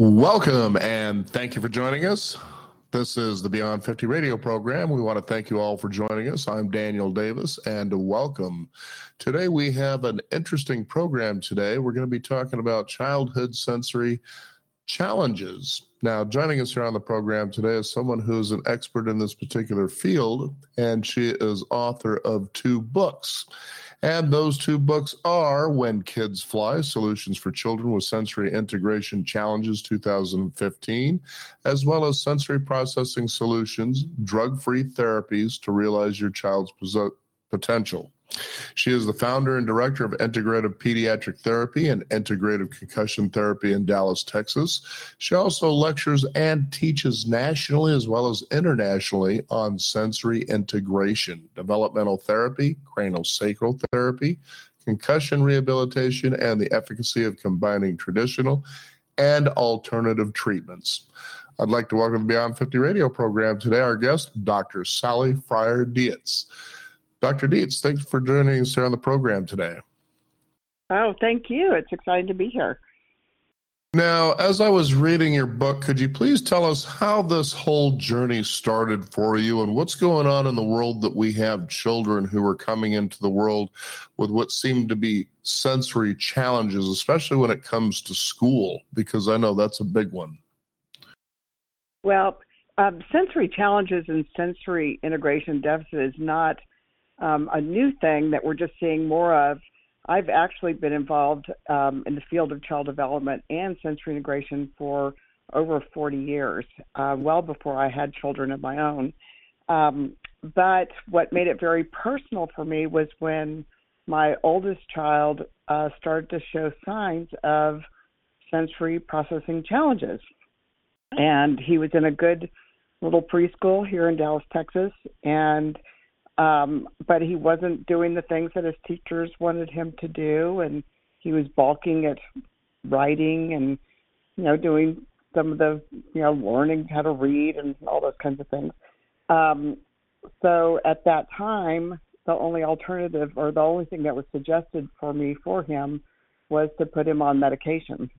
Welcome and thank you for joining us. This is the Beyond 50 radio program. We want to thank you all for joining us. I'm Daniel Davis and welcome. Today we have an interesting program today. We're going to be talking about childhood sensory challenges. Now, joining us here on the program today is someone who's an expert in this particular field, and she is author of two books. And those two books are When Kids Fly Solutions for Children with Sensory Integration Challenges 2015, as well as Sensory Processing Solutions Drug Free Therapies to Realize Your Child's Potential. She is the founder and director of Integrative Pediatric Therapy and Integrative Concussion Therapy in Dallas, Texas. She also lectures and teaches nationally as well as internationally on sensory integration, developmental therapy, craniosacral therapy, concussion rehabilitation, and the efficacy of combining traditional and alternative treatments. I'd like to welcome the Beyond 50 radio program today, our guest, Dr. Sally Fryer Dietz. Dr. Dietz, thanks for joining us here on the program today. Oh, thank you. It's exciting to be here. Now, as I was reading your book, could you please tell us how this whole journey started for you and what's going on in the world that we have children who are coming into the world with what seem to be sensory challenges, especially when it comes to school, because I know that's a big one. Well, um, sensory challenges and sensory integration deficit is not um, a new thing that we're just seeing more of. I've actually been involved um, in the field of child development and sensory integration for over 40 years, uh, well before I had children of my own. Um, but what made it very personal for me was when my oldest child uh, started to show signs of sensory processing challenges. And he was in a good little preschool here in Dallas, Texas. And um, but he wasn't doing the things that his teachers wanted him to do, and he was balking at writing and you know doing some of the you know learning how to read and all those kinds of things. Um, so at that time, the only alternative or the only thing that was suggested for me for him was to put him on medication.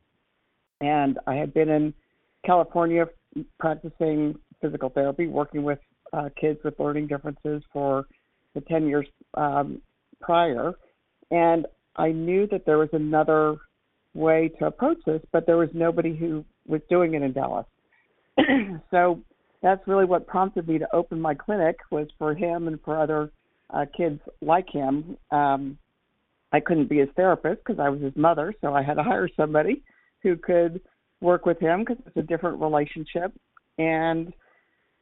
And I had been in California practicing physical therapy, working with uh, kids with learning differences for the 10 years um, prior. And I knew that there was another way to approach this, but there was nobody who was doing it in Dallas. so that's really what prompted me to open my clinic was for him and for other uh, kids like him. Um, I couldn't be his therapist because I was his mother, so I had to hire somebody who could work with him because it's a different relationship. And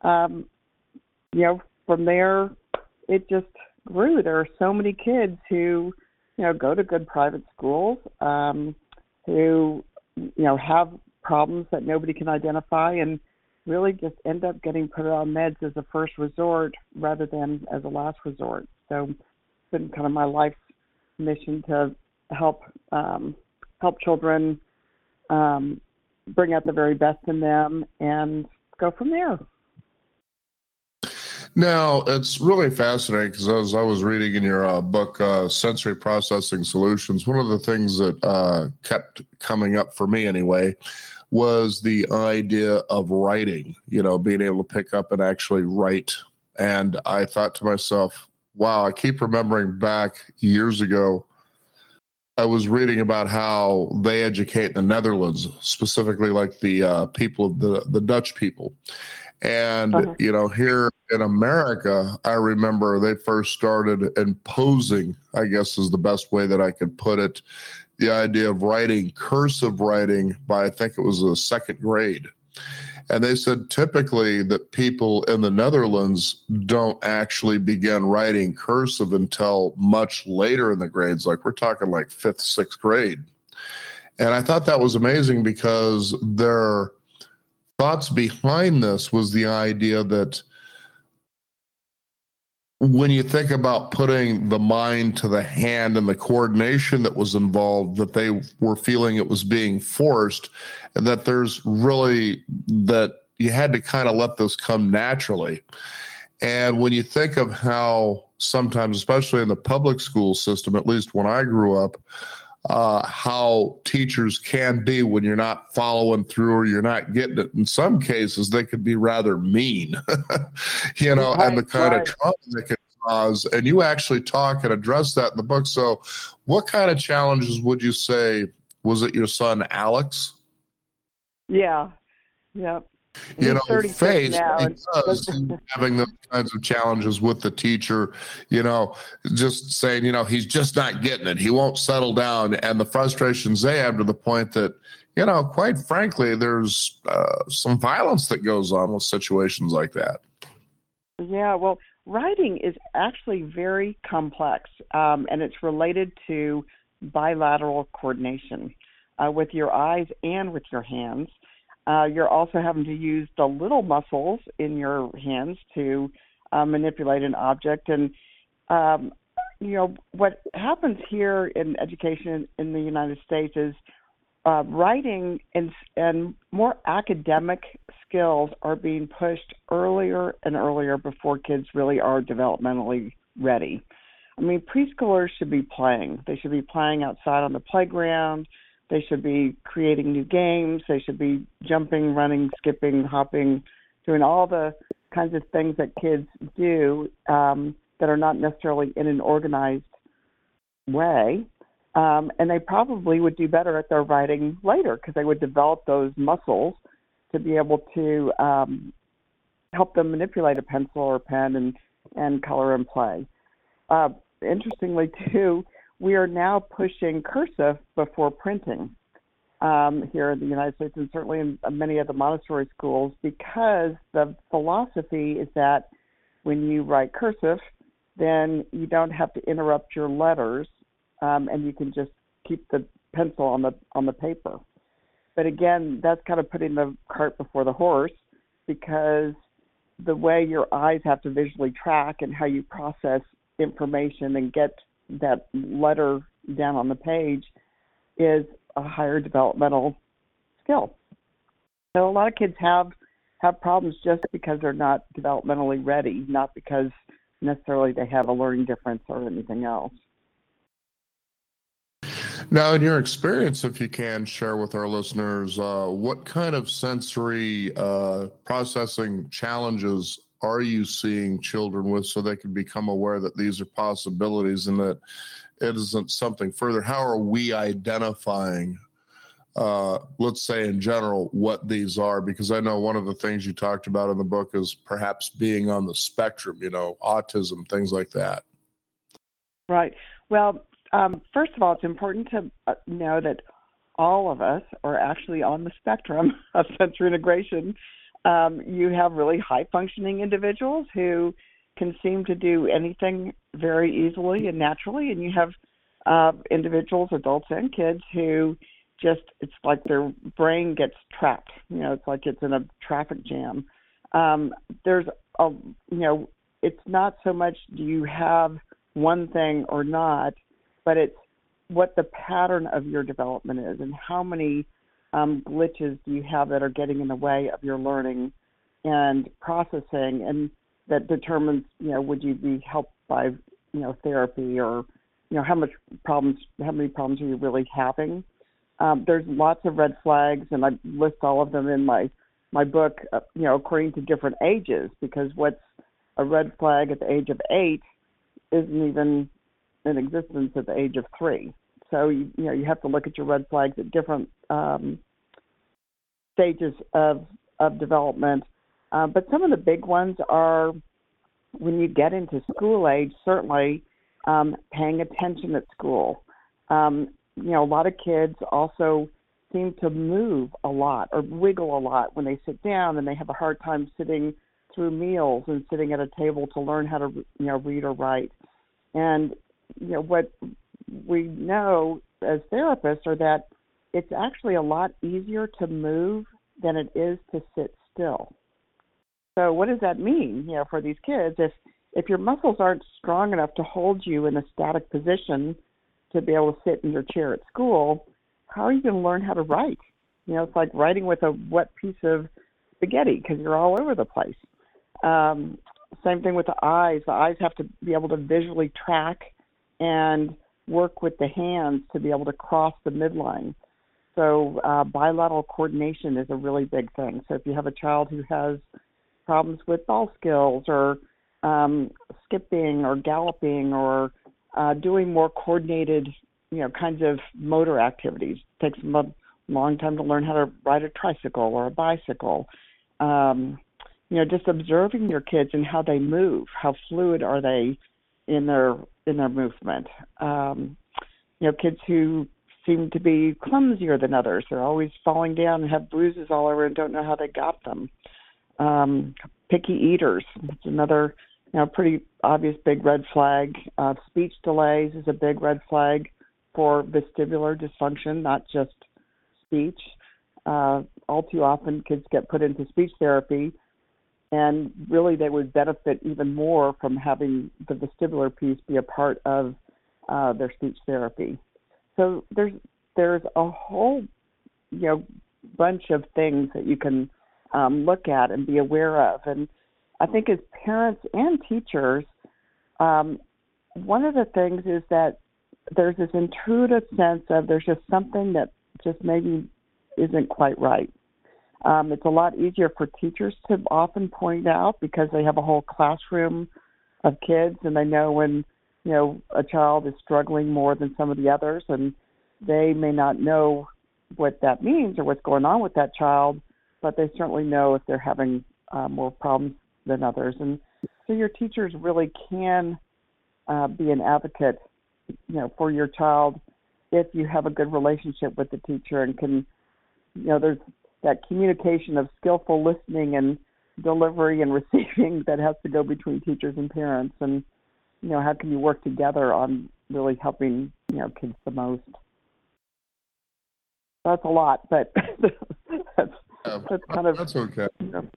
um, you know, from there, it just grew. There are so many kids who, you know, go to good private schools, um, who, you know, have problems that nobody can identify and really just end up getting put on meds as a first resort rather than as a last resort. So it's been kind of my life's mission to help um, help children um, bring out the very best in them and go from there. Now, it's really fascinating because as I was reading in your uh, book, uh, Sensory Processing Solutions, one of the things that uh, kept coming up for me anyway was the idea of writing, you know, being able to pick up and actually write. And I thought to myself, wow, I keep remembering back years ago. I was reading about how they educate the Netherlands, specifically like the uh, people, the the Dutch people, and, uh-huh. you know, here in America, I remember they first started imposing, I guess is the best way that I could put it, the idea of writing cursive writing by, I think it was a second grade. And they said typically that people in the Netherlands don't actually begin writing cursive until much later in the grades. Like we're talking like fifth, sixth grade. And I thought that was amazing because their thoughts behind this was the idea that when you think about putting the mind to the hand and the coordination that was involved, that they were feeling it was being forced, and that there's really that you had to kind of let this come naturally. And when you think of how sometimes, especially in the public school system, at least when I grew up, uh, how teachers can be when you're not following through or you're not getting it. In some cases, they could be rather mean, you know, right, and the kind right. of trauma they can cause. And you actually talk and address that in the book. So, what kind of challenges would you say was it your son Alex? Yeah, yeah you know, face because having those kinds of challenges with the teacher, you know, just saying, you know, he's just not getting it. He won't settle down. And the frustrations they have to the point that, you know, quite frankly, there's uh, some violence that goes on with situations like that. Yeah, well, writing is actually very complex, um, and it's related to bilateral coordination uh, with your eyes and with your hands. Uh, you're also having to use the little muscles in your hands to uh, manipulate an object. And, um, you know, what happens here in education in the United States is uh, writing and, and more academic skills are being pushed earlier and earlier before kids really are developmentally ready. I mean, preschoolers should be playing. They should be playing outside on the playground. They should be creating new games. They should be jumping, running, skipping, hopping, doing all the kinds of things that kids do um, that are not necessarily in an organized way. Um, and they probably would do better at their writing later because they would develop those muscles to be able to um, help them manipulate a pencil or pen and, and color and play. Uh, interestingly, too, we are now pushing cursive before printing um, here in the United States and certainly in many of the Montessori schools because the philosophy is that when you write cursive, then you don't have to interrupt your letters um, and you can just keep the pencil on the on the paper. But again, that's kind of putting the cart before the horse because the way your eyes have to visually track and how you process information and get that letter down on the page is a higher developmental skill. So a lot of kids have have problems just because they're not developmentally ready, not because necessarily they have a learning difference or anything else. Now, in your experience, if you can share with our listeners, uh, what kind of sensory uh, processing challenges are you seeing children with so they can become aware that these are possibilities and that it isn't something further? How are we identifying, uh, let's say in general, what these are? Because I know one of the things you talked about in the book is perhaps being on the spectrum, you know, autism, things like that. Right. Well, um, first of all, it's important to uh, know that all of us are actually on the spectrum of sensory integration um, you have really high functioning individuals who can seem to do anything very easily and naturally, and you have uh, individuals, adults and kids, who just it's like their brain gets trapped. You know, it's like it's in a traffic jam. Um, there's a you know, it's not so much do you have one thing or not, but it's what the pattern of your development is and how many um, glitches do you have that are getting in the way of your learning and processing, and that determines, you know, would you be helped by, you know, therapy or, you know, how much problems, how many problems are you really having? Um, there's lots of red flags, and I list all of them in my my book, uh, you know, according to different ages, because what's a red flag at the age of eight isn't even in existence at the age of three. So you, you know you have to look at your red flags at different um, stages of of development. Uh, but some of the big ones are when you get into school age. Certainly, um, paying attention at school. Um, you know, a lot of kids also seem to move a lot or wiggle a lot when they sit down, and they have a hard time sitting through meals and sitting at a table to learn how to you know read or write. And you know what we know as therapists are that it's actually a lot easier to move than it is to sit still. So what does that mean, you know, for these kids? If if your muscles aren't strong enough to hold you in a static position to be able to sit in your chair at school, how are you going to learn how to write? You know, it's like writing with a wet piece of spaghetti because you're all over the place. Um, same thing with the eyes. The eyes have to be able to visually track and work with the hands to be able to cross the midline. So uh, bilateral coordination is a really big thing. So if you have a child who has problems with ball skills or um, skipping or galloping or uh, doing more coordinated, you know, kinds of motor activities, it takes them a long time to learn how to ride a tricycle or a bicycle. Um, you know, just observing your kids and how they move, how fluid are they in their in their movement. Um, you know, kids who seem to be clumsier than others. They're always falling down and have bruises all over and don't know how they got them. Um, picky eaters. It's another you know, pretty obvious big red flag. Uh, speech delays is a big red flag for vestibular dysfunction, not just speech. Uh, all too often, kids get put into speech therapy and really they would benefit even more from having the vestibular piece be a part of uh, their speech therapy. So there's there's a whole you know bunch of things that you can um, look at and be aware of, and I think as parents and teachers, um, one of the things is that there's this intuitive sense of there's just something that just maybe isn't quite right. Um, it's a lot easier for teachers to often point out because they have a whole classroom of kids and they know when you know a child is struggling more than some of the others and they may not know what that means or what's going on with that child, but they certainly know if they're having uh, more problems than others. And so your teachers really can uh, be an advocate, you know, for your child if you have a good relationship with the teacher and can, you know, there's that communication of skillful listening and delivery and receiving that has to go between teachers and parents and you know how can you work together on really helping you know kids the most? That's a lot but that's that's kind of that's okay. you know,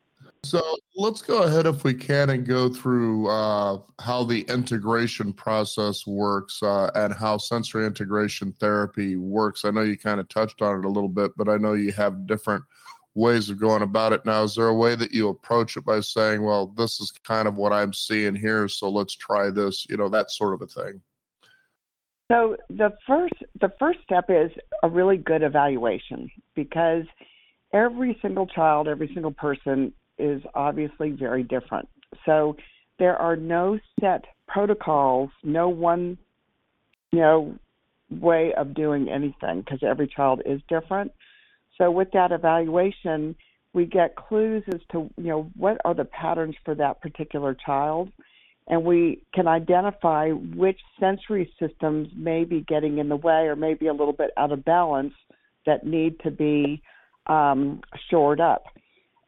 so let's go ahead, if we can, and go through uh, how the integration process works uh, and how sensory integration therapy works. I know you kind of touched on it a little bit, but I know you have different ways of going about it. Now, is there a way that you approach it by saying, well, this is kind of what I'm seeing here, so let's try this, you know, that sort of a thing? So the first the first step is a really good evaluation because every single child, every single person is obviously very different. So there are no set protocols, no one, you know, way of doing anything because every child is different. So with that evaluation, we get clues as to, you know, what are the patterns for that particular child. And we can identify which sensory systems may be getting in the way or maybe a little bit out of balance that need to be um, shored up.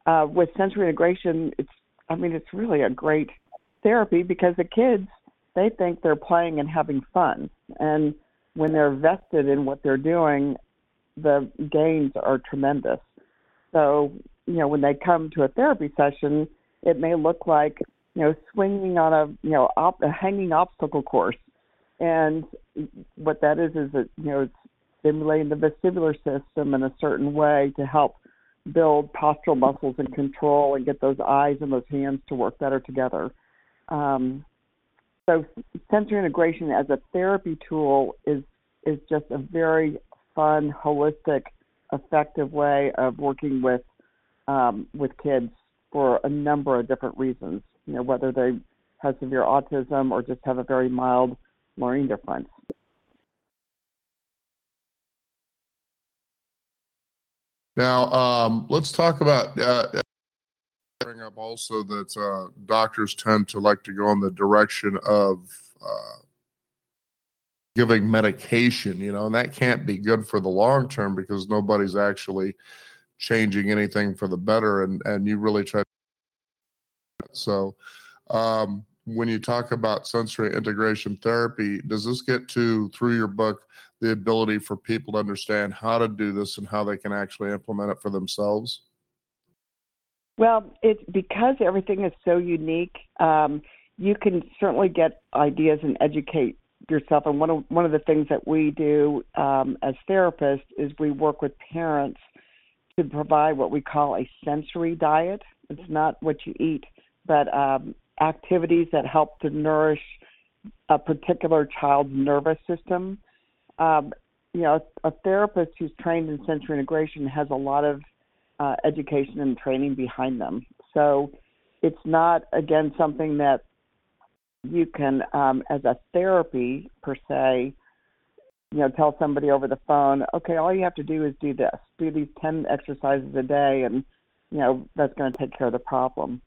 Uh, with sensory integration, it's I mean it's really a great therapy because the kids they think they're playing and having fun, and when they're vested in what they're doing, the gains are tremendous. So you know when they come to a therapy session, it may look like you know swinging on a you know op- a hanging obstacle course, and what that is is that you know it's stimulating the vestibular system in a certain way to help build postural muscles and control and get those eyes and those hands to work better together. Um, so sensory integration as a therapy tool is is just a very fun, holistic, effective way of working with um, with kids for a number of different reasons. You know, whether they have severe autism or just have a very mild learning difference. Now, um, let's talk about. Uh, bring up also that uh, doctors tend to like to go in the direction of uh, giving medication, you know, and that can't be good for the long term because nobody's actually changing anything for the better, and and you really try. So, um, when you talk about sensory integration therapy, does this get to through your book the ability for people to understand how to do this and how they can actually implement it for themselves? Well, it's because everything is so unique. Um, you can certainly get ideas and educate yourself. And one of one of the things that we do um, as therapists is we work with parents to provide what we call a sensory diet. It's not what you eat, but um, activities that help to nourish a particular child's nervous system. Um, you know, a therapist who's trained in sensory integration has a lot of uh, education and training behind them. So it's not, again, something that you can, um, as a therapy per se, you know, tell somebody over the phone, okay, all you have to do is do this, do these 10 exercises a day, and, you know, that's going to take care of the problem.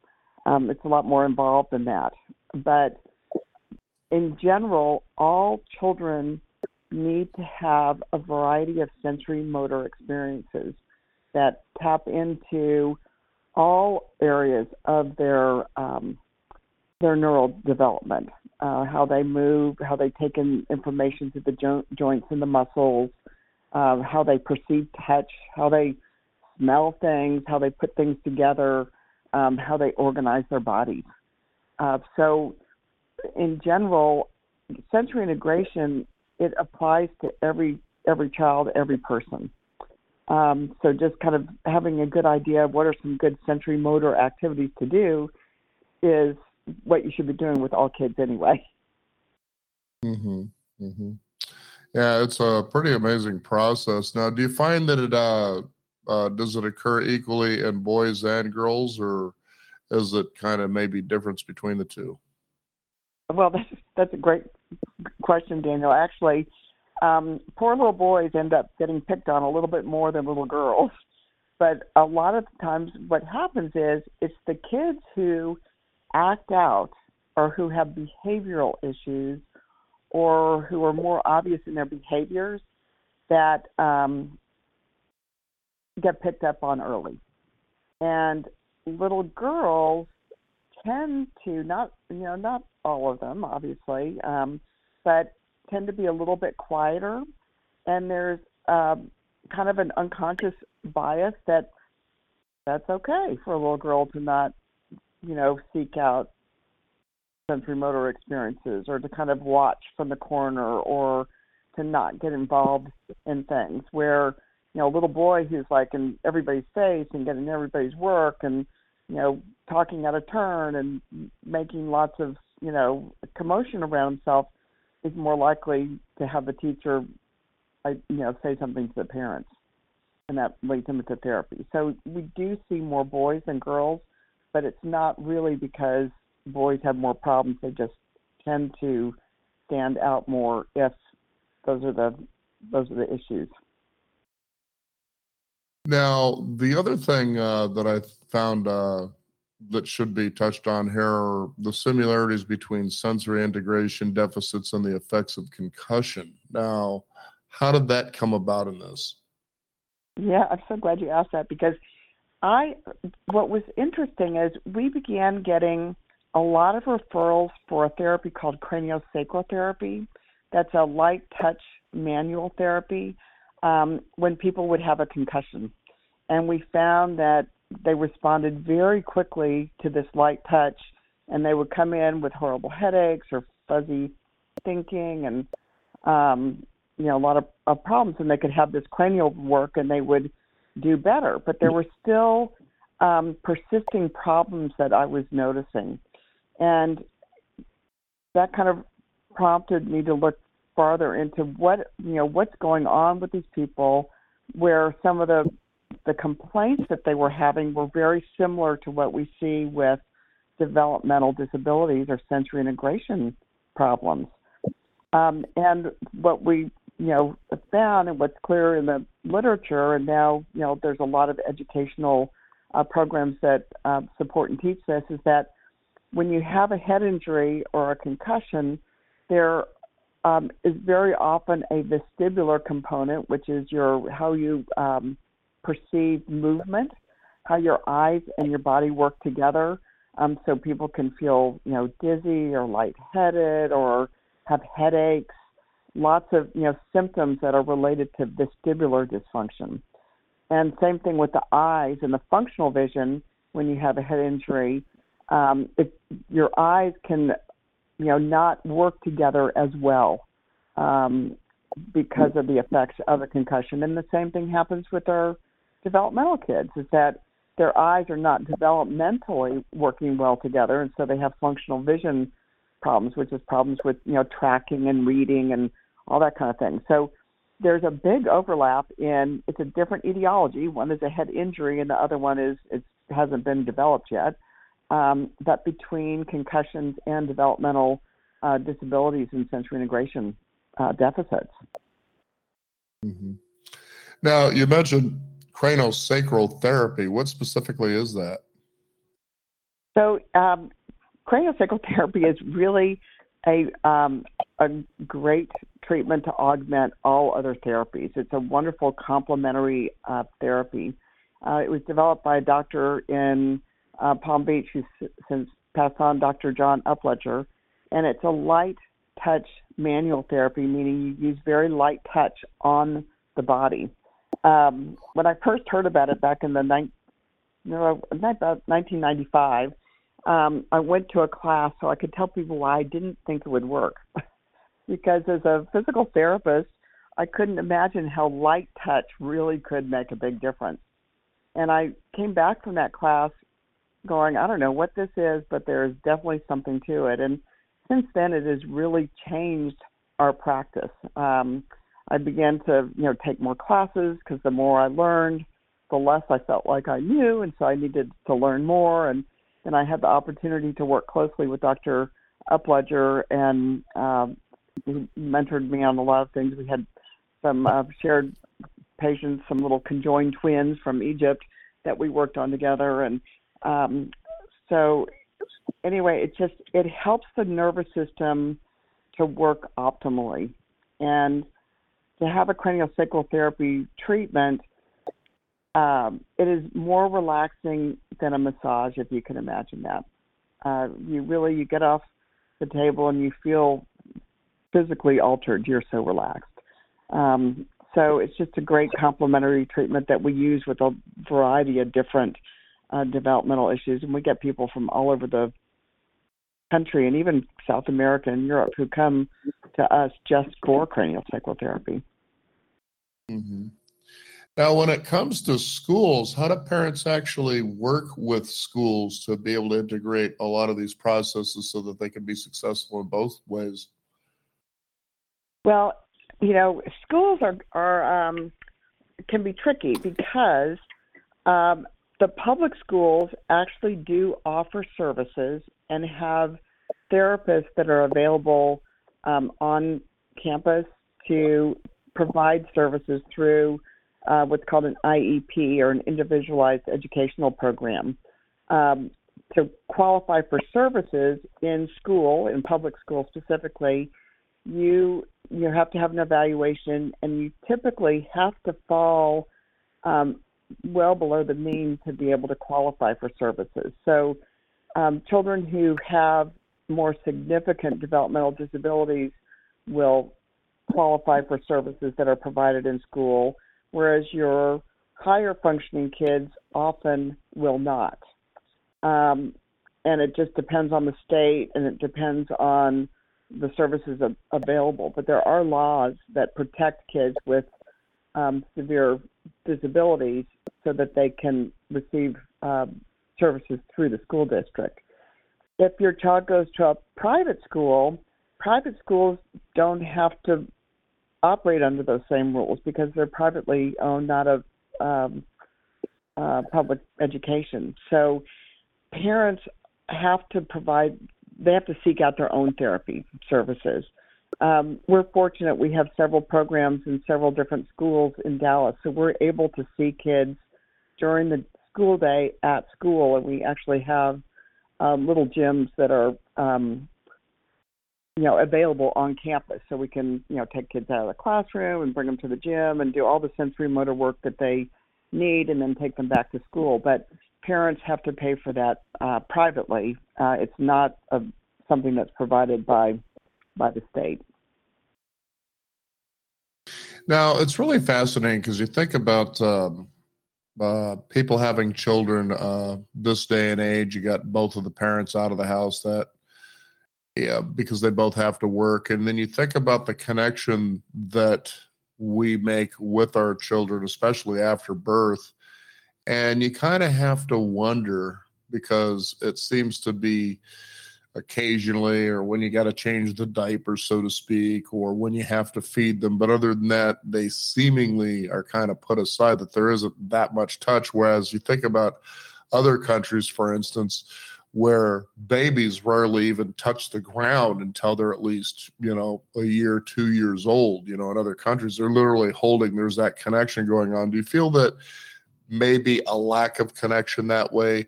Um, it's a lot more involved than that. But in general, all children need to have a variety of sensory motor experiences that tap into all areas of their um, their neural development, uh, how they move, how they take in information to the jo- joints and the muscles, uh, how they perceive touch, how they smell things, how they put things together, um, how they organize their bodies. Uh, so, in general, sensory integration it applies to every every child, every person. Um, so just kind of having a good idea of what are some good sensory motor activities to do is what you should be doing with all kids anyway. Mm-hmm. Mm-hmm. Yeah, it's a pretty amazing process. Now, do you find that it uh, uh, does it occur equally in boys and girls, or is it kind of maybe difference between the two? Well, that's that's a great question, Daniel. Actually, um, poor little boys end up getting picked on a little bit more than little girls. But a lot of times, what happens is it's the kids who act out or who have behavioral issues or who are more obvious in their behaviors that um, get picked up on early. And little girls tend to not, you know, not all of them, obviously, um, but tend to be a little bit quieter. And there's um, kind of an unconscious bias that that's okay for a little girl to not, you know, seek out sensory motor experiences or to kind of watch from the corner or to not get involved in things where you know a little boy who's like in everybody's face and getting everybody's work and you know talking out of turn and making lots of you know commotion around himself is more likely to have the teacher I you know say something to the parents and that leads them into therapy. So we do see more boys than girls but it's not really because boys have more problems they just tend to stand out more if those are the those are the issues now the other thing uh, that i found uh, that should be touched on here are the similarities between sensory integration deficits and the effects of concussion. Now, how did that come about in this? Yeah, I'm so glad you asked that because I what was interesting is we began getting a lot of referrals for a therapy called craniosacral therapy. That's a light touch manual therapy um, when people would have a concussion. And we found that they responded very quickly to this light touch, and they would come in with horrible headaches or fuzzy thinking and um, you know a lot of, of problems, and they could have this cranial work and they would do better. But there were still um, persisting problems that I was noticing, and that kind of prompted me to look farther into what you know what's going on with these people where some of the the complaints that they were having were very similar to what we see with developmental disabilities or sensory integration problems. Um, and what we, you know, found and what's clear in the literature, and now, you know, there's a lot of educational uh, programs that uh, support and teach this, is that when you have a head injury or a concussion, there um, is very often a vestibular component, which is your how you um, perceived movement, how your eyes and your body work together. Um, so people can feel, you know, dizzy or lightheaded or have headaches. Lots of you know symptoms that are related to vestibular dysfunction. And same thing with the eyes and the functional vision when you have a head injury. Um, it, your eyes can, you know, not work together as well um, because of the effects of a concussion. And the same thing happens with our developmental kids is that their eyes are not developmentally working well together, and so they have functional vision problems, which is problems with you know tracking and reading and all that kind of thing. So there's a big overlap in it's a different etiology. One is a head injury, and the other one is it hasn't been developed yet. Um, but between concussions and developmental uh, disabilities and sensory integration uh, deficits. Mm-hmm. Now you mentioned craniosacral therapy. What specifically is that? So um, craniosacral therapy is really a um, a great treatment to augment all other therapies. It's a wonderful complementary uh, therapy. Uh, it was developed by a doctor in uh, Palm Beach who's since passed on, Dr. John Upledger, and it's a light touch manual therapy, meaning you use very light touch on the body. Um, when I first heard about it back in the ni- no, about 1995, um, I went to a class so I could tell people why I didn't think it would work. because as a physical therapist, I couldn't imagine how light touch really could make a big difference. And I came back from that class going, I don't know what this is, but there is definitely something to it. And since then, it has really changed our practice. Um, I began to, you know, take more classes because the more I learned, the less I felt like I knew, and so I needed to learn more. And then I had the opportunity to work closely with Dr. Upledger, and um, he mentored me on a lot of things. We had some uh, shared patients, some little conjoined twins from Egypt that we worked on together, and um, so anyway, it just it helps the nervous system to work optimally, and to have a craniosacral therapy treatment um, it is more relaxing than a massage, if you can imagine that. Uh, you really you get off the table and you feel physically altered. You're so relaxed. Um, so it's just a great complementary treatment that we use with a variety of different uh, developmental issues, and we get people from all over the country and even South America and Europe who come to us just for cranial therapy. Mm-hmm. Now, when it comes to schools, how do parents actually work with schools to be able to integrate a lot of these processes so that they can be successful in both ways? Well, you know, schools are are um, can be tricky because um, the public schools actually do offer services and have therapists that are available um, on campus to provide services through uh, what's called an IEP or an individualized educational program. Um, to qualify for services in school, in public school specifically, you you have to have an evaluation, and you typically have to fall um, well below the mean to be able to qualify for services. So, um, children who have more significant developmental disabilities will qualify for services that are provided in school whereas your higher functioning kids often will not. Um, and it just depends on the state and it depends on the services available. But there are laws that protect kids with um, severe disabilities so that they can receive um, services through the school district. If your child goes to a private school, private schools don't have to operate under those same rules because they're privately owned, not of um, uh, public education. So parents have to provide, they have to seek out their own therapy services. Um, we're fortunate we have several programs in several different schools in Dallas, so we're able to see kids during the school day at school, and we actually have um, little gyms that are um, you know available on campus. So we can you know take kids out of the classroom and bring them to the gym and do all the sensory motor work that they need and then take them back to school. But parents have to pay for that uh, privately. Uh, it's not a, something that's provided by by the state. Now, it's really fascinating because you think about um, uh, people having children uh, this day and age. You got both of the parents out of the house that, yeah, because they both have to work. And then you think about the connection that we make with our children, especially after birth. And you kind of have to wonder because it seems to be occasionally or when you got to change the diaper so to speak or when you have to feed them but other than that they seemingly are kind of put aside that there isn't that much touch whereas you think about other countries for instance where babies rarely even touch the ground until they're at least you know a year two years old you know in other countries they're literally holding there's that connection going on do you feel that maybe a lack of connection that way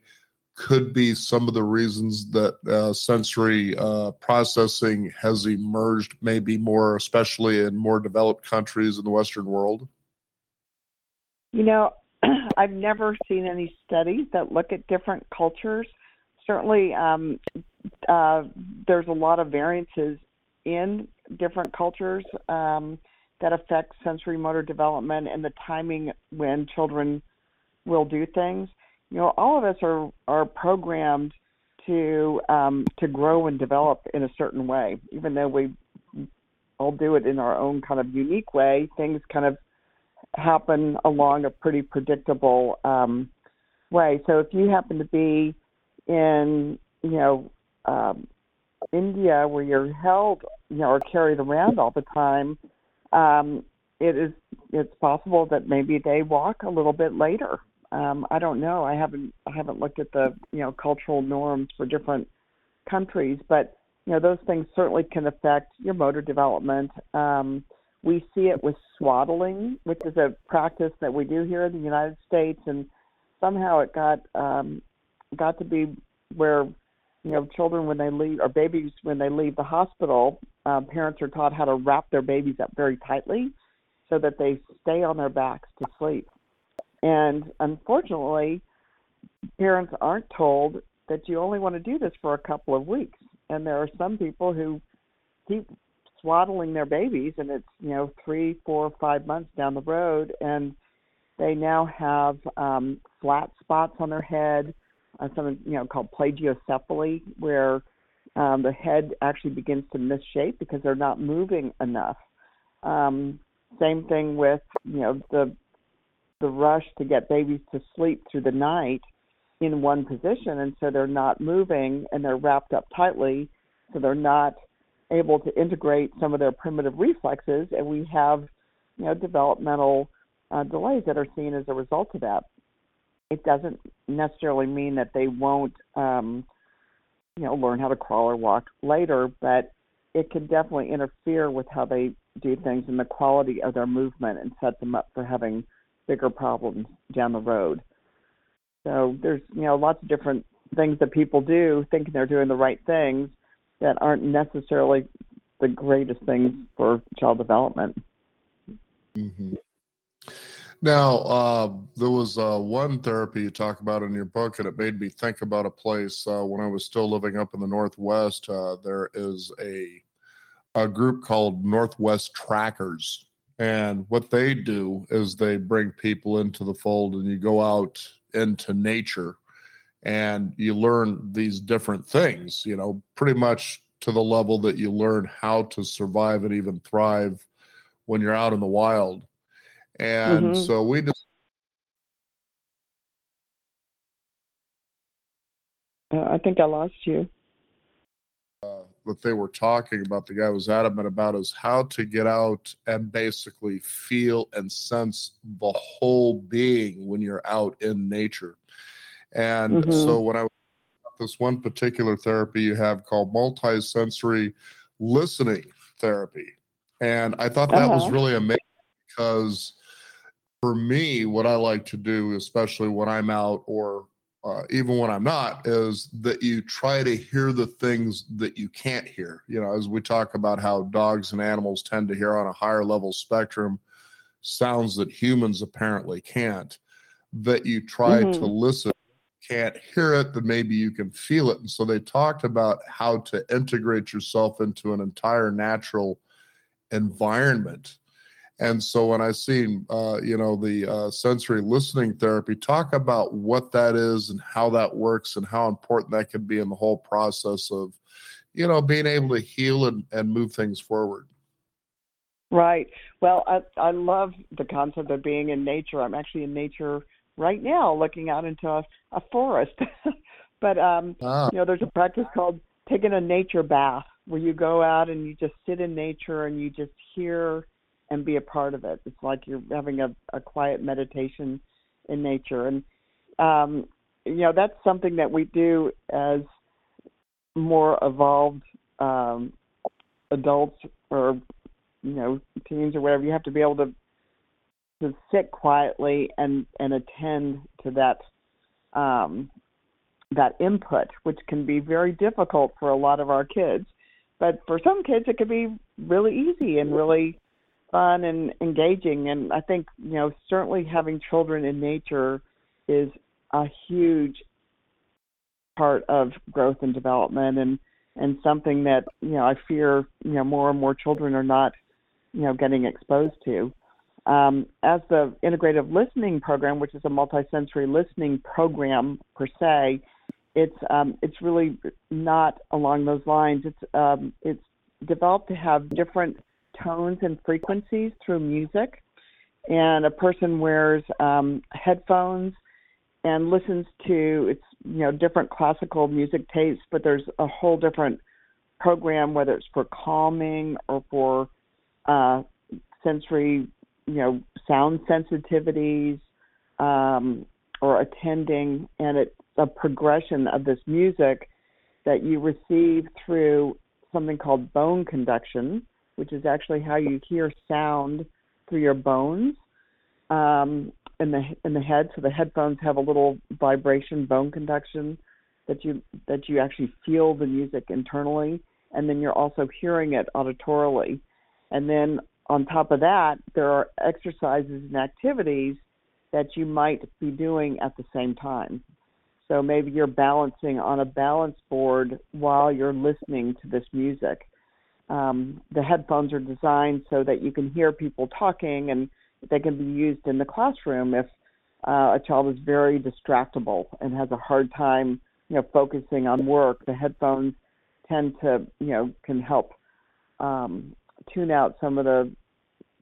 could be some of the reasons that uh, sensory uh, processing has emerged, maybe more, especially in more developed countries in the Western world? You know, I've never seen any studies that look at different cultures. Certainly, um, uh, there's a lot of variances in different cultures um, that affect sensory motor development and the timing when children will do things you know, all of us are are programmed to um, to grow and develop in a certain way, even though we all do it in our own kind of unique way. Things kind of happen along a pretty predictable um, way. So if you happen to be in, you know, um, India where you're held, you know, or carried around all the time, um, it is it's possible that maybe they walk a little bit later um, I don't know. I haven't I haven't looked at the you know cultural norms for different countries, but you know those things certainly can affect your motor development. Um, we see it with swaddling, which is a practice that we do here in the United States, and somehow it got um, got to be where you know children when they leave or babies when they leave the hospital, uh, parents are taught how to wrap their babies up very tightly so that they stay on their backs to sleep. And unfortunately, parents aren't told that you only want to do this for a couple of weeks. And there are some people who keep swaddling their babies, and it's you know three, four, five months down the road, and they now have um, flat spots on their head, uh, something you know called plagiocephaly, where um, the head actually begins to misshape because they're not moving enough. Um, same thing with you know the the rush to get babies to sleep through the night in one position and so they're not moving and they're wrapped up tightly so they're not able to integrate some of their primitive reflexes and we have you know developmental uh, delays that are seen as a result of that it doesn't necessarily mean that they won't um, you know learn how to crawl or walk later but it can definitely interfere with how they do things and the quality of their movement and set them up for having bigger problems down the road. So there's you know lots of different things that people do thinking they're doing the right things that aren't necessarily the greatest things for child development. Mm-hmm. Now, uh, there was uh, one therapy you talk about in your book, and it made me think about a place uh, when I was still living up in the Northwest. Uh, there is a a group called Northwest Trackers, and what they do is they bring people into the fold and you go out into nature and you learn these different things, you know, pretty much to the level that you learn how to survive and even thrive when you're out in the wild. And mm-hmm. so we just uh, I think I lost you that they were talking about, the guy was adamant about, is how to get out and basically feel and sense the whole being when you're out in nature. And mm-hmm. so when I was this one particular therapy you have called multisensory listening therapy. And I thought that uh-huh. was really amazing because for me, what I like to do, especially when I'm out or uh, even when I'm not, is that you try to hear the things that you can't hear. You know, as we talk about how dogs and animals tend to hear on a higher level spectrum sounds that humans apparently can't, that you try mm-hmm. to listen. Can't hear it, but maybe you can feel it. And so they talked about how to integrate yourself into an entire natural environment And so when I see, uh, you know, the uh, sensory listening therapy, talk about what that is and how that works and how important that can be in the whole process of, you know, being able to heal and, and move things forward. Right. Well, I, I love the concept of being in nature. I'm actually in nature right now, looking out into a, a forest. but um, ah. you know, there's a practice called taking a nature bath, where you go out and you just sit in nature and you just hear and be a part of it. It's like you're having a, a quiet meditation in nature, and um, you know that's something that we do as more evolved um, adults or you know teens or whatever. You have to be able to to sit quietly and and attend to that um, that input, which can be very difficult for a lot of our kids. But for some kids, it can be really easy and really fun and engaging. And I think you know certainly having children in nature is a huge part of growth and development and and something that you know I fear you know more and more children are not you know getting exposed to. Um, as the integrative listening program, which is a multisensory listening program per se, it's um, it's really not along those lines. It's um, it's developed to have different tones and frequencies through music, and a person wears um, headphones and listens to it's you know different classical music tastes, but there's a whole different program whether it's for calming or for uh, sensory you know sound sensitivities um, or attending, and it's a progression of this music that you receive through something called bone conduction, which is actually how you hear sound through your bones um, in the in the head. So the headphones have a little vibration bone conduction that you that you actually feel the music internally, and then you're also hearing it auditorily. And then on top of that, there are exercises and activities that you might be doing at the same time. So maybe you're balancing on a balance board while you're listening to this music. Um, the headphones are designed so that you can hear people talking and they can be used in the classroom if uh, a child is very distractible and has a hard time, you know, focusing on work. The headphones tend to, you know, can help um, tune out some of the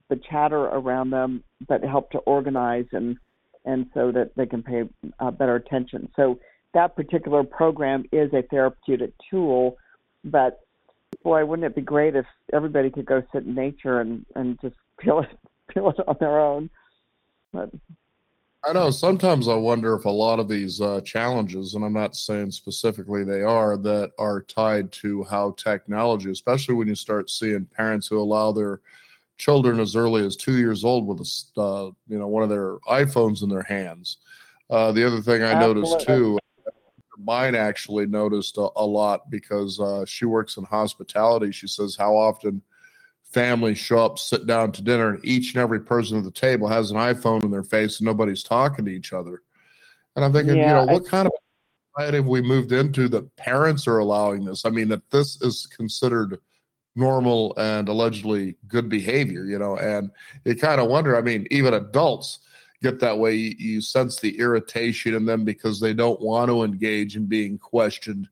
the chatter around them, but help to organize and and so that they can pay uh, better attention. So that particular program is a therapeutic tool, but boy, wouldn't it be great if everybody could go sit in nature and and just feel it feel it on their own. But I know sometimes I wonder if a lot of these uh, challenges, and I'm not saying specifically they are, that are tied to how technology, especially when you start seeing parents who allow their children as early as two years old with a, uh, you know, one of their iPhones in their hands. Uh, the other thing I Absolutely. noticed too, mine actually noticed a, a lot because uh, she works in hospitality. She says how often families show up, sit down to dinner, and each and every person at the table has an iPhone in their face and nobody's talking to each other. And I'm thinking, yeah, you know, what kind of society have we moved into that parents are allowing this? I mean, that this is considered – normal and allegedly good behavior, you know, and you kind of wonder, I mean, even adults get that way. You, you, sense the irritation in them because they don't want to engage in being questioned.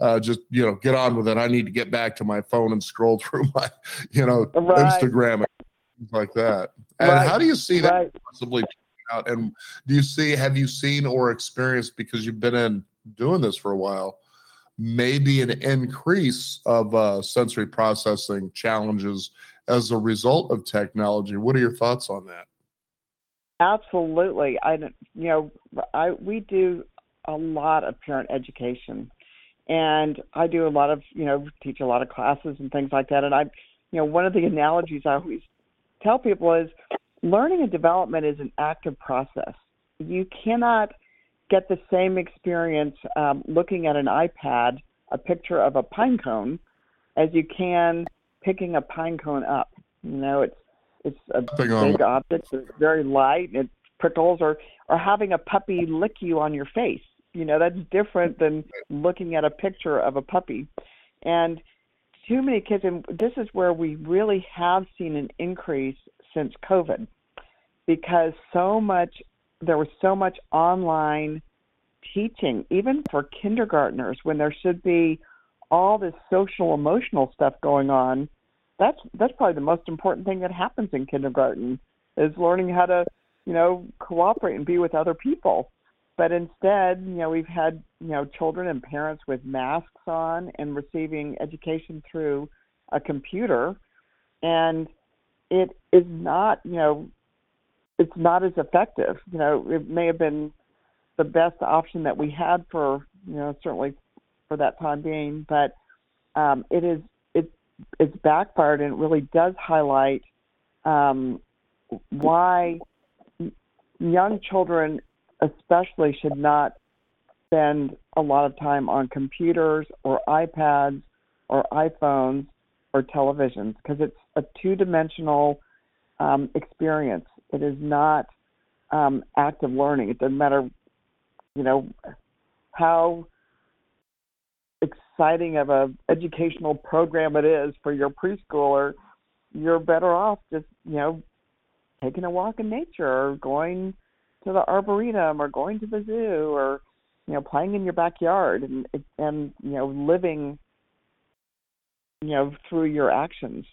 Uh, just, you know, get on with it. I need to get back to my phone and scroll through my, you know, right. Instagram and things like that. And right. how do you see that right. possibly out? And do you see, have you seen or experienced because you've been in doing this for a while? maybe an increase of uh, sensory processing challenges as a result of technology. What are your thoughts on that? Absolutely. I you know I we do a lot of parent education, and I do a lot of you know teach a lot of classes and things like that. And I you know one of the analogies I always tell people is learning and development is an active process. You cannot get the same experience um, looking at an iPad, a picture of a pine cone, as you can picking a pine cone up. You know, it's it's a um, big on. object. It's very light. It prickles, or or having a puppy lick you on your face. You know, that's different than looking at a picture of a puppy. And too many kids, and this is where we really have seen an increase since COVID because so much there was so much online teaching, even for kindergartners, when there should be all this social emotional stuff going on. That's that's probably the most important thing that happens in kindergarten is learning how to, you know, cooperate and be with other people. But instead, you know, we've had, you know, children and parents with masks on and receiving education through a computer and it is not, you know, it's not as effective. You know, it may have been the best option that we had for, you know, certainly for that time being, but um, it is it's backfired and it really does highlight um, why young children especially should not spend a lot of time on computers or iPads or iPhones or televisions because it's a two-dimensional um, experience. It is not um, active learning. It doesn't matter, you know, how exciting of a educational program it is for your preschooler. You're better off just, you know, taking a walk in nature or going to the arboretum or going to the zoo or you know playing in your backyard and and you know living you know through your actions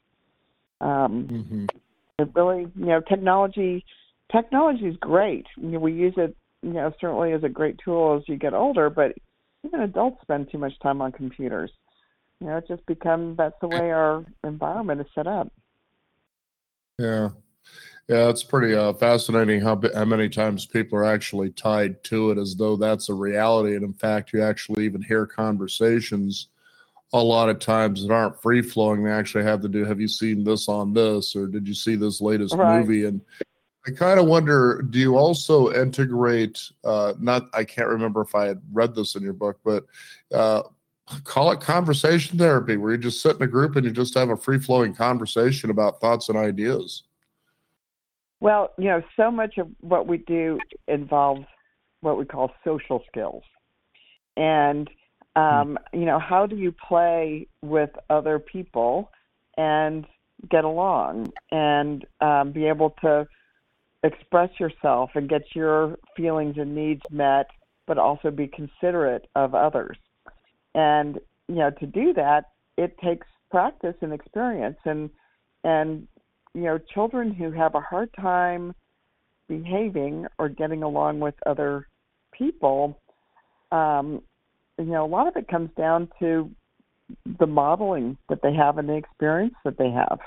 um mm-hmm. it really you know technology technology is great you know, we use it you know certainly as a great tool as you get older but even adults spend too much time on computers you know it just becomes that's the way our environment is set up yeah yeah, it's pretty uh, fascinating how how many times people are actually tied to it as though that's a reality, and in fact, you actually even hear conversations a lot of times that aren't free flowing. They actually have to do, "Have you seen this on this?" or "Did you see this latest right. movie?" And I kind of wonder, do you also integrate? Uh, not, I can't remember if I had read this in your book, but uh, call it conversation therapy, where you just sit in a group and you just have a free flowing conversation about thoughts and ideas. Well, you know, so much of what we do involves what we call social skills. And, um, you know, how do you play with other people and get along and um, be able to express yourself and get your feelings and needs met, but also be considerate of others? And, you know, to do that, it takes practice and experience. And, and you know, children who have a hard time behaving or getting along with other people, um, you know, a lot of it comes down to the modeling that they have and the experience that they have.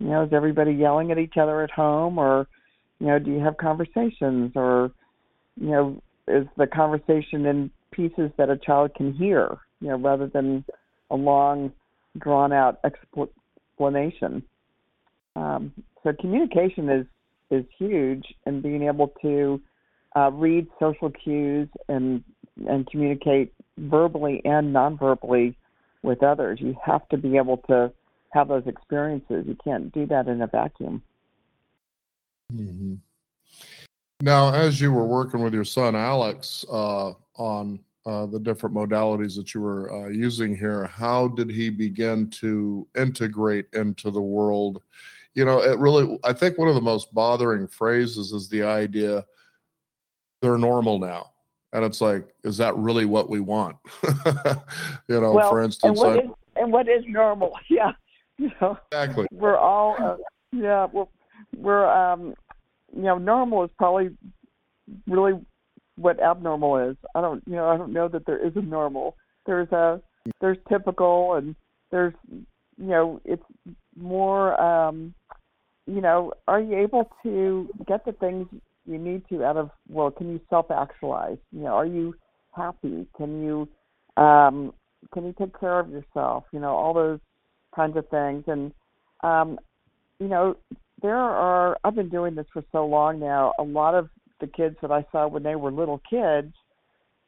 You know, is everybody yelling at each other at home, or you know, do you have conversations, or you know, is the conversation in pieces that a child can hear, you know, rather than a long, drawn out explanation. Um, so communication is is huge, and being able to uh, read social cues and and communicate verbally and non-verbally with others. You have to be able to have those experiences. You can't do that in a vacuum. Mm-hmm. Now, as you were working with your son Alex uh, on uh, the different modalities that you were uh, using here, how did he begin to integrate into the world? you know, it really, I think one of the most bothering phrases is the idea they're normal now. And it's like, is that really what we want? you know, well, for instance, and what, I, is, and what is normal? Yeah. You know, exactly. We're all, uh, yeah, we're, we're, um, you know, normal is probably really what abnormal is. I don't, you know, I don't know that there is a normal. There's a, there's typical and there's, you know, it's more, um, you know, are you able to get the things you need to out of well, can you self actualize? You know, are you happy? Can you um can you take care of yourself? You know, all those kinds of things. And um, you know, there are I've been doing this for so long now, a lot of the kids that I saw when they were little kids,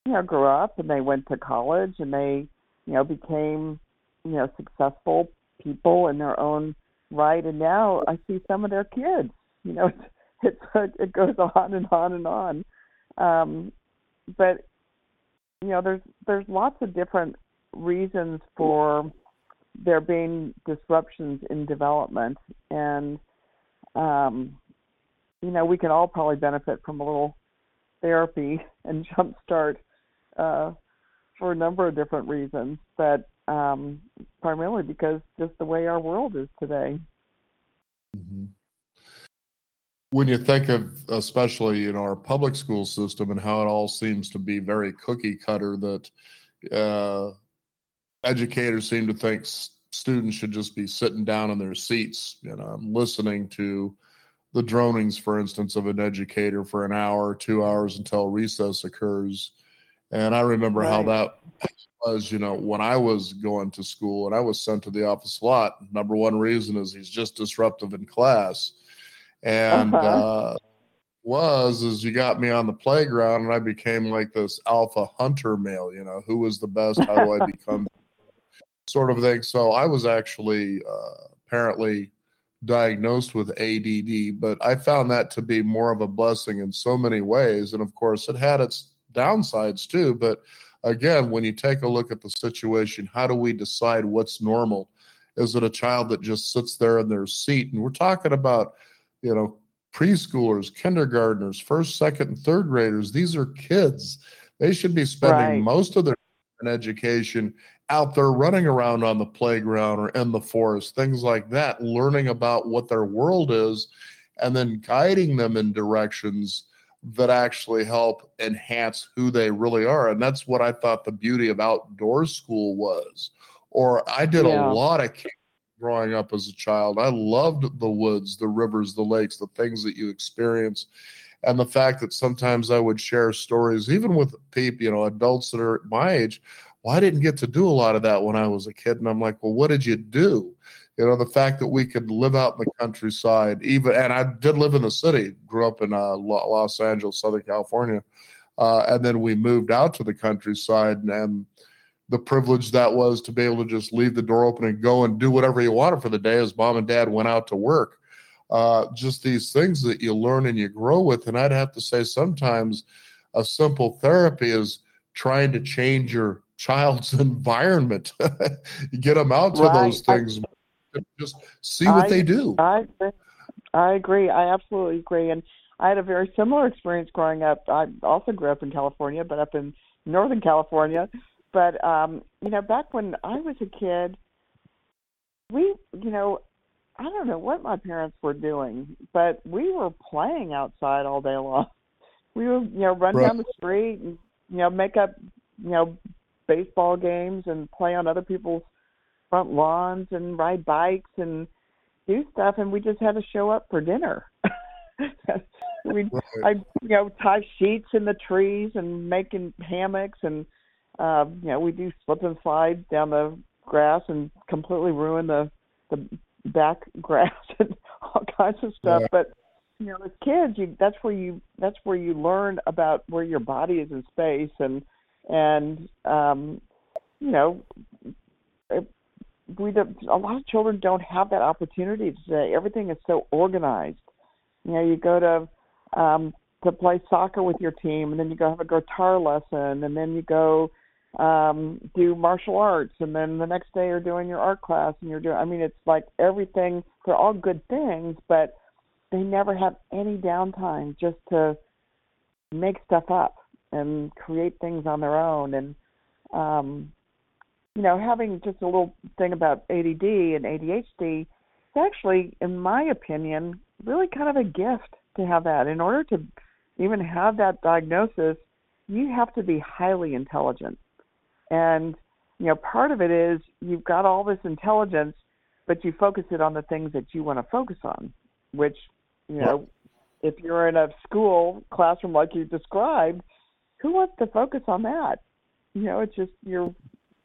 you know, grew up and they went to college and they, you know, became, you know, successful people in their own right? And now I see some of their kids. You know, it's, it's it goes on and on and on. Um, but you know, there's there's lots of different reasons for there being disruptions in development, and um, you know, we can all probably benefit from a little therapy and jumpstart uh, for a number of different reasons, but um, primarily because just the way our world is today. Mm-hmm. When you think of, especially you know, our public school system and how it all seems to be very cookie cutter, that uh, educators seem to think students should just be sitting down in their seats, you know, listening to the dronings, for instance, of an educator for an hour two hours until recess occurs. And I remember right. how that was, you know, when I was going to school and I was sent to the office a lot. Number one reason is he's just disruptive in class. And uh-huh. uh, was is you got me on the playground and I became like this alpha hunter male, you know, who was the best? How do I become sort of thing. So I was actually uh, apparently diagnosed with ADD, but I found that to be more of a blessing in so many ways. And of course, it had its downsides too. But again, when you take a look at the situation, how do we decide what's normal? Is it a child that just sits there in their seat? And we're talking about, you know, preschoolers, kindergartners, first, second, and third graders. These are kids. They should be spending right. most of their education out there running around on the playground or in the forest, things like that, learning about what their world is, and then guiding them in directions that actually help enhance who they really are. And that's what I thought the beauty of outdoor school was. Or I did yeah. a lot of growing up as a child. I loved the woods, the rivers, the lakes, the things that you experience. And the fact that sometimes I would share stories, even with people, you know, adults that are my age, well, I didn't get to do a lot of that when I was a kid. And I'm like, well, what did you do? You know, the fact that we could live out in the countryside, even, and I did live in the city, grew up in uh, Los Angeles, Southern California. Uh, and then we moved out to the countryside and, and the privilege that was to be able to just leave the door open and go and do whatever you wanted for the day as mom and dad went out to work. Uh, just these things that you learn and you grow with. And I'd have to say, sometimes a simple therapy is trying to change your child's environment. get them out to right. those things, I, just see what I, they do. I, I agree. I absolutely agree. And I had a very similar experience growing up. I also grew up in California, but up in Northern California. But um, you know, back when I was a kid, we, you know, I don't know what my parents were doing, but we were playing outside all day long. We would, you know, run right. down the street and you know make up, you know, baseball games and play on other people's front lawns and ride bikes and do stuff and we just had to show up for dinner. we I you know tie sheets in the trees and making hammocks and uh you know we do slip and slide down the grass and completely ruin the the back grass and all kinds of stuff yeah. but you know as kids you that's where you that's where you learn about where your body is in space and and um, you know, we a lot of children don't have that opportunity today. Everything is so organized. You know, you go to um, to play soccer with your team, and then you go have a guitar lesson, and then you go um, do martial arts, and then the next day you're doing your art class, and you're doing. I mean, it's like everything. They're all good things, but they never have any downtime just to make stuff up and create things on their own. And um you know having just a little thing about ADD and ADHD it's actually in my opinion really kind of a gift to have that. In order to even have that diagnosis you have to be highly intelligent. And you know part of it is you've got all this intelligence but you focus it on the things that you want to focus on which you know if you're in a school classroom like you described who wants to focus on that? You know, it's just you're,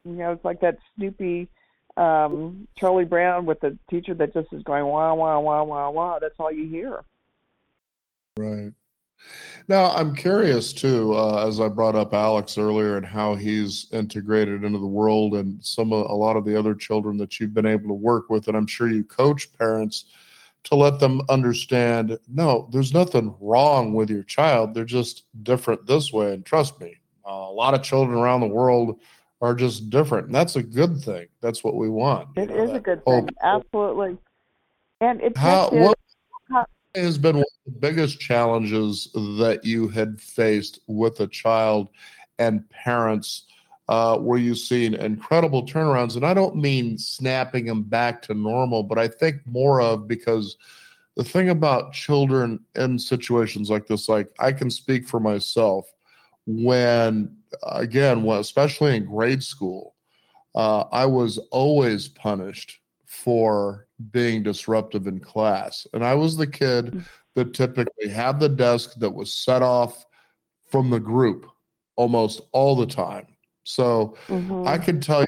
you know, it's like that Snoopy um Charlie Brown with the teacher that just is going wah wah wah wah wah. That's all you hear. Right. Now I'm curious too, uh, as I brought up Alex earlier and how he's integrated into the world, and some a lot of the other children that you've been able to work with, and I'm sure you coach parents to let them understand no, there's nothing wrong with your child. They're just different this way. And trust me, uh, a lot of children around the world are just different. And that's a good thing. That's what we want. It know, is a good thing. Absolutely. And it's how, what has been one of the biggest challenges that you had faced with a child and parents uh, where you've seen incredible turnarounds? And I don't mean snapping them back to normal, but I think more of because the thing about children in situations like this, like I can speak for myself, when again, well, especially in grade school, uh, I was always punished for being disruptive in class. And I was the kid mm. that typically had the desk that was set off from the group almost all the time. So mm-hmm. I can tell you,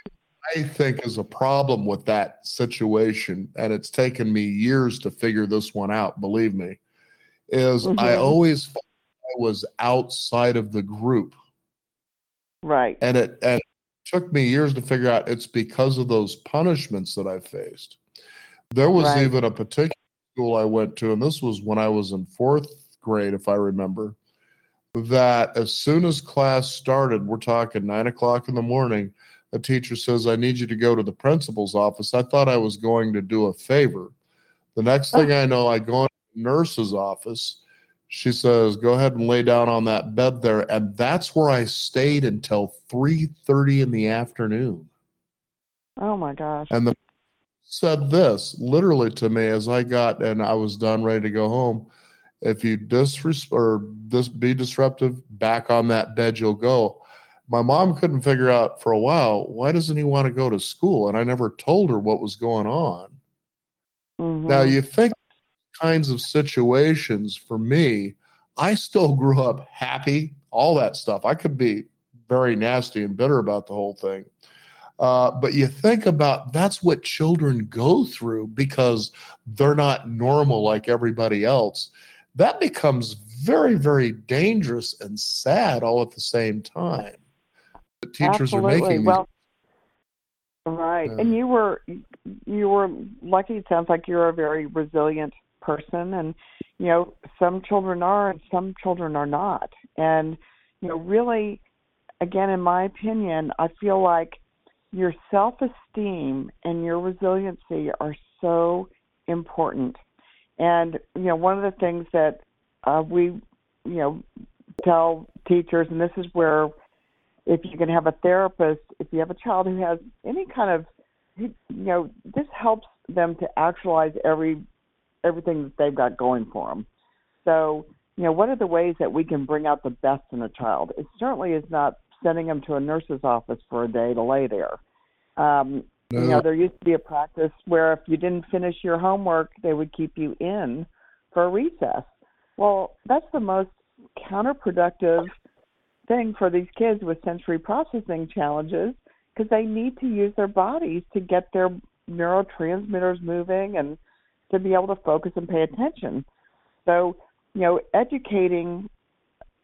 I think is a problem with that situation, and it's taken me years to figure this one out. Believe me, is mm-hmm. I always I was outside of the group, right? And it and it took me years to figure out it's because of those punishments that I faced. There was right. even a particular school I went to, and this was when I was in fourth grade, if I remember that as soon as class started, we're talking nine o'clock in the morning, a teacher says, I need you to go to the principal's office. I thought I was going to do a favor. The next thing I know, I go in the nurse's office. She says, Go ahead and lay down on that bed there. And that's where I stayed until 3:30 in the afternoon. Oh my gosh. And the said this literally to me as I got and I was done ready to go home. If you disres or this be disruptive, back on that bed you'll go. My mom couldn't figure out for a while why doesn't he want to go to school, and I never told her what was going on. Mm-hmm. Now you think kinds of situations for me, I still grew up happy, all that stuff. I could be very nasty and bitter about the whole thing. Uh, but you think about that's what children go through because they're not normal like everybody else that becomes very, very dangerous and sad all at the same time. The teachers Absolutely. are making well, right. And you were you were lucky. It sounds like you're a very resilient person, and you know some children are and some children are not. And you know, really, again, in my opinion, I feel like your self-esteem and your resiliency are so important and you know, one of the things that uh, we you know tell teachers, and this is where if you can have a therapist, if you have a child who has any kind of you know, this helps them to actualize every everything that they've got going for them. So, you know, what are the ways that we can bring out the best in a child? It certainly is not sending them to a nurse's office for a day to lay there. Um, no. You know, there used to be a practice where if you didn't finish your homework, they would keep you in for a recess. Well, that's the most counterproductive thing for these kids with sensory processing challenges because they need to use their bodies to get their neurotransmitters moving and to be able to focus and pay attention. So, you know, educating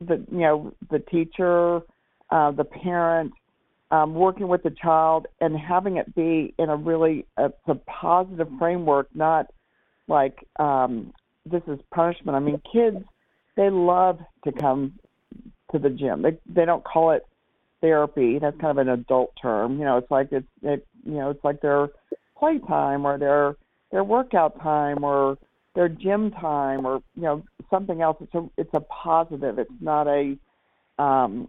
the you know the teacher, uh, the parent, um, working with the child and having it be in a really a, a positive framework, not like um, this is punishment. I mean, kids they love to come to the gym. They they don't call it therapy. That's kind of an adult term. You know, it's like it's it you know it's like their playtime or their their workout time or their gym time or you know something else. It's a it's a positive. It's not a um,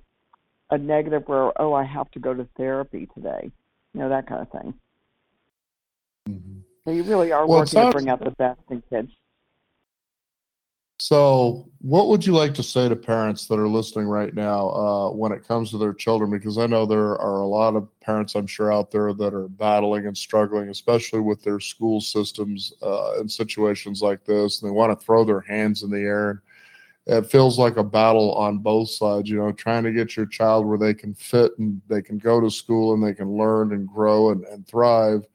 a negative where oh I have to go to therapy today, you know that kind of thing. Mm-hmm. So you really are well, working to bring out the best in kids. So, what would you like to say to parents that are listening right now uh, when it comes to their children? Because I know there are a lot of parents, I'm sure, out there that are battling and struggling, especially with their school systems uh, in situations like this. And they want to throw their hands in the air and it feels like a battle on both sides you know trying to get your child where they can fit and they can go to school and they can learn and grow and, and thrive.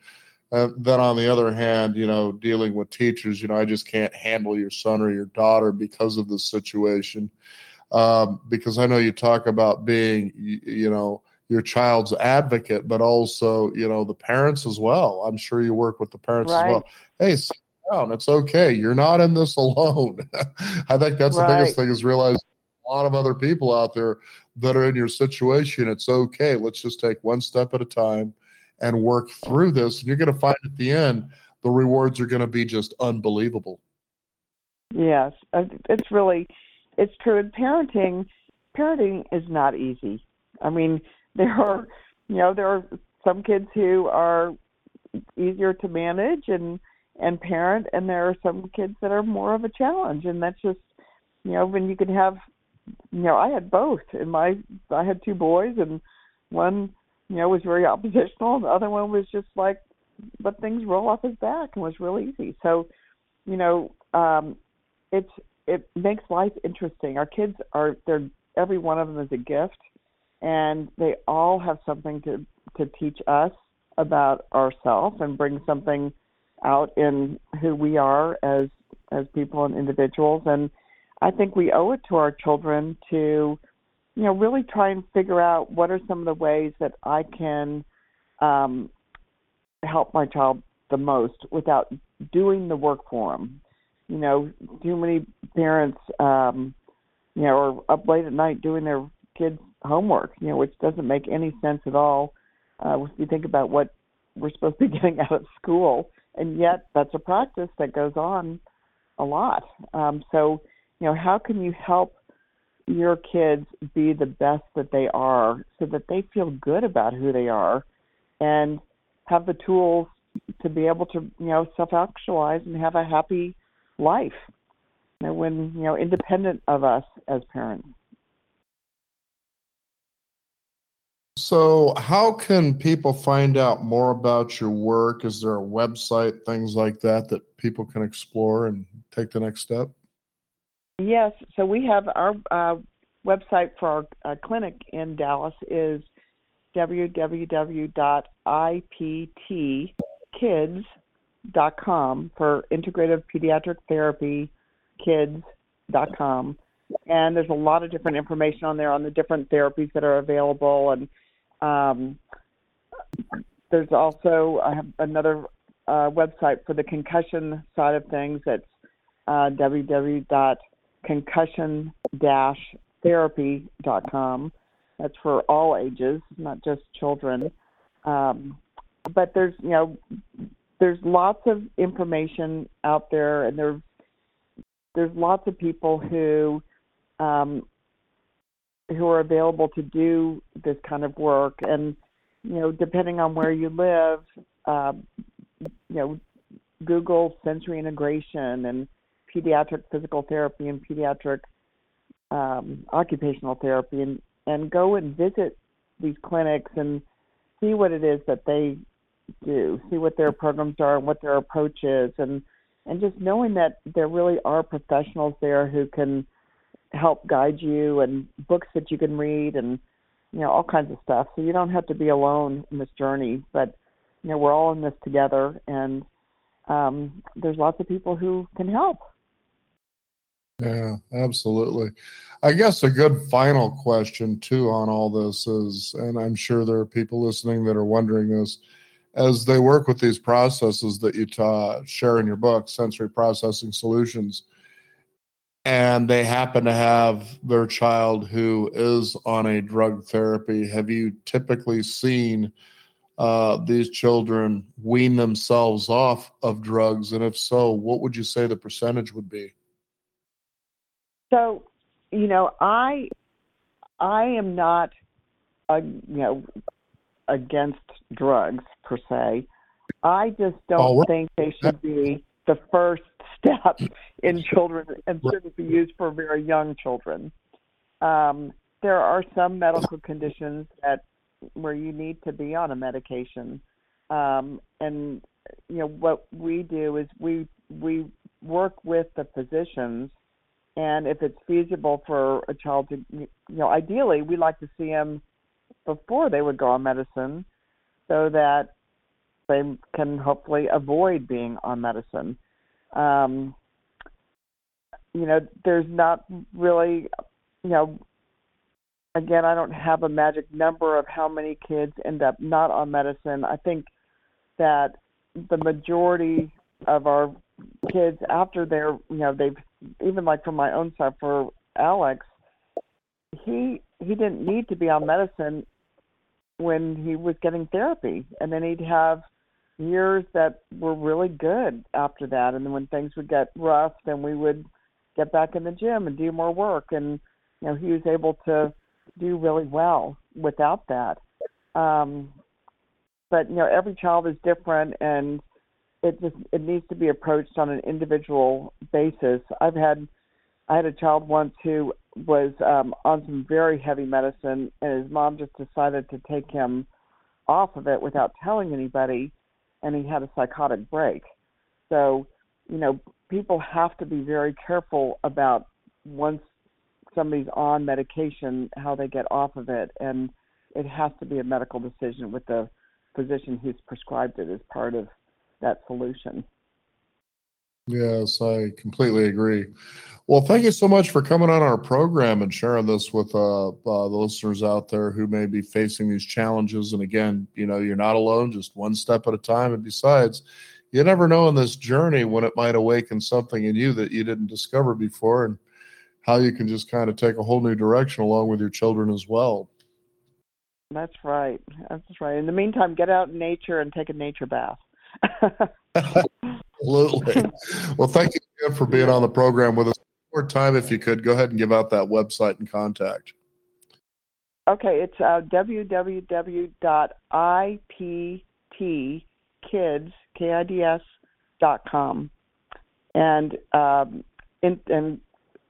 Uh, then on the other hand you know dealing with teachers you know i just can't handle your son or your daughter because of the situation. Um, because i know you talk about being you, you know your child's advocate but also you know the parents as well. I'm sure you work with the parents right. as well. Hey down. It's okay. You're not in this alone. I think that's right. the biggest thing is realize a lot of other people out there that are in your situation. It's okay. Let's just take one step at a time and work through this. And you're going to find at the end, the rewards are going to be just unbelievable. Yes, uh, it's really, it's true. And parenting, parenting is not easy. I mean, there are, you know, there are some kids who are easier to manage and and parent, and there are some kids that are more of a challenge, and that's just, you know, when you can have, you know, I had both. and my, I had two boys, and one, you know, was very oppositional, and the other one was just like let things roll off his back and was really easy. So, you know, um, it's it makes life interesting. Our kids are they're every one of them is a gift, and they all have something to to teach us about ourselves and bring something out in who we are as as people and individuals. And I think we owe it to our children to, you know, really try and figure out what are some of the ways that I can um, help my child the most without doing the work for them. You know, too many parents, um, you know, are up late at night doing their kids' homework, you know, which doesn't make any sense at all. Uh, if you think about what we're supposed to be getting out of school, and yet that's a practice that goes on a lot. Um, so, you know, how can you help your kids be the best that they are so that they feel good about who they are and have the tools to be able to you know self actualize and have a happy life you know, when you know independent of us as parents so how can people find out more about your work? Is there a website things like that that people can explore and take the next step? Yes so we have our uh, website for our uh, clinic in dallas is www.iptkids.com for integrative pediatric therapy kids.com and there's a lot of different information on there on the different therapies that are available and um, there's also I have another uh, website for the concussion side of things that's uh, www.concussion-therapy.com that's for all ages, not just children. Um, but there's you know there's lots of information out there, and there's there's lots of people who um, who are available to do this kind of work, and you know depending on where you live, uh, you know Google sensory integration and pediatric physical therapy and pediatric um, occupational therapy, and and go and visit these clinics and see what it is that they do, see what their programs are and what their approach is, and and just knowing that there really are professionals there who can help guide you and books that you can read and you know all kinds of stuff. So you don't have to be alone in this journey, but you know we're all in this together, and um, there's lots of people who can help. Yeah, absolutely. I guess a good final question too on all this is, and I'm sure there are people listening that are wondering this, as they work with these processes that you ta- share in your book, sensory processing solutions, and they happen to have their child who is on a drug therapy. Have you typically seen uh, these children wean themselves off of drugs? And if so, what would you say the percentage would be? So, you know, I I am not, uh, you know, against drugs per se. I just don't oh, think they should be the first step in children and shouldn't be used for very young children. Um, there are some medical conditions that where you need to be on a medication, um, and you know what we do is we we work with the physicians and if it's feasible for a child to, you know, ideally we like to see them before they would go on medicine, so that they can hopefully avoid being on medicine. Um, you know, there's not really, you know, again, I don't have a magic number of how many kids end up not on medicine. I think that the majority of our kids after they're you know they've even like from my own side for Alex, he he didn't need to be on medicine when he was getting therapy, and then he'd have years that were really good after that, and then when things would get rough, then we would get back in the gym and do more work. And you know, he was able to do really well without that. Um, but you know, every child is different, and it just it needs to be approached on an individual basis. I've had I had a child once who was um, on some very heavy medicine, and his mom just decided to take him off of it without telling anybody, and he had a psychotic break. So, you know, people have to be very careful about once somebody's on medication, how they get off of it, and it has to be a medical decision with the physician who's prescribed it as part of that solution. Yes, I completely agree. Well, thank you so much for coming on our program and sharing this with uh, uh, the listeners out there who may be facing these challenges. And again, you know, you're not alone, just one step at a time. And besides, you never know in this journey when it might awaken something in you that you didn't discover before and how you can just kind of take a whole new direction along with your children as well. That's right. That's right. In the meantime, get out in nature and take a nature bath. Absolutely. well, thank you again for being on the program with us. One more time, if you could, go ahead and give out that website and contact. Okay, it's uh, www.iptkids, K-I-D-S, dot com. And, um, in, and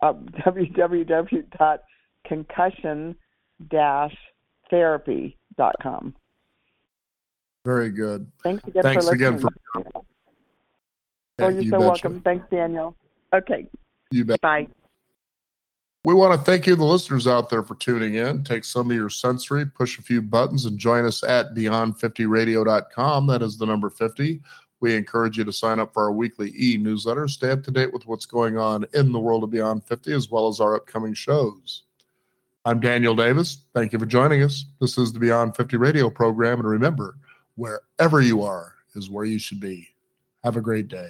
uh, www.concussion-therapy.com. Very good. Thanks again Thanks for again listening. for. oh, you're you so betcha. welcome. Thanks, Daniel. Okay, You bet. bye. We want to thank you, the listeners out there, for tuning in. Take some of your sensory, push a few buttons, and join us at beyond50radio.com. That is the number 50. We encourage you to sign up for our weekly e newsletter. Stay up to date with what's going on in the world of Beyond 50, as well as our upcoming shows. I'm Daniel Davis. Thank you for joining us. This is the Beyond 50 radio program. And remember, wherever you are is where you should be. Have a great day.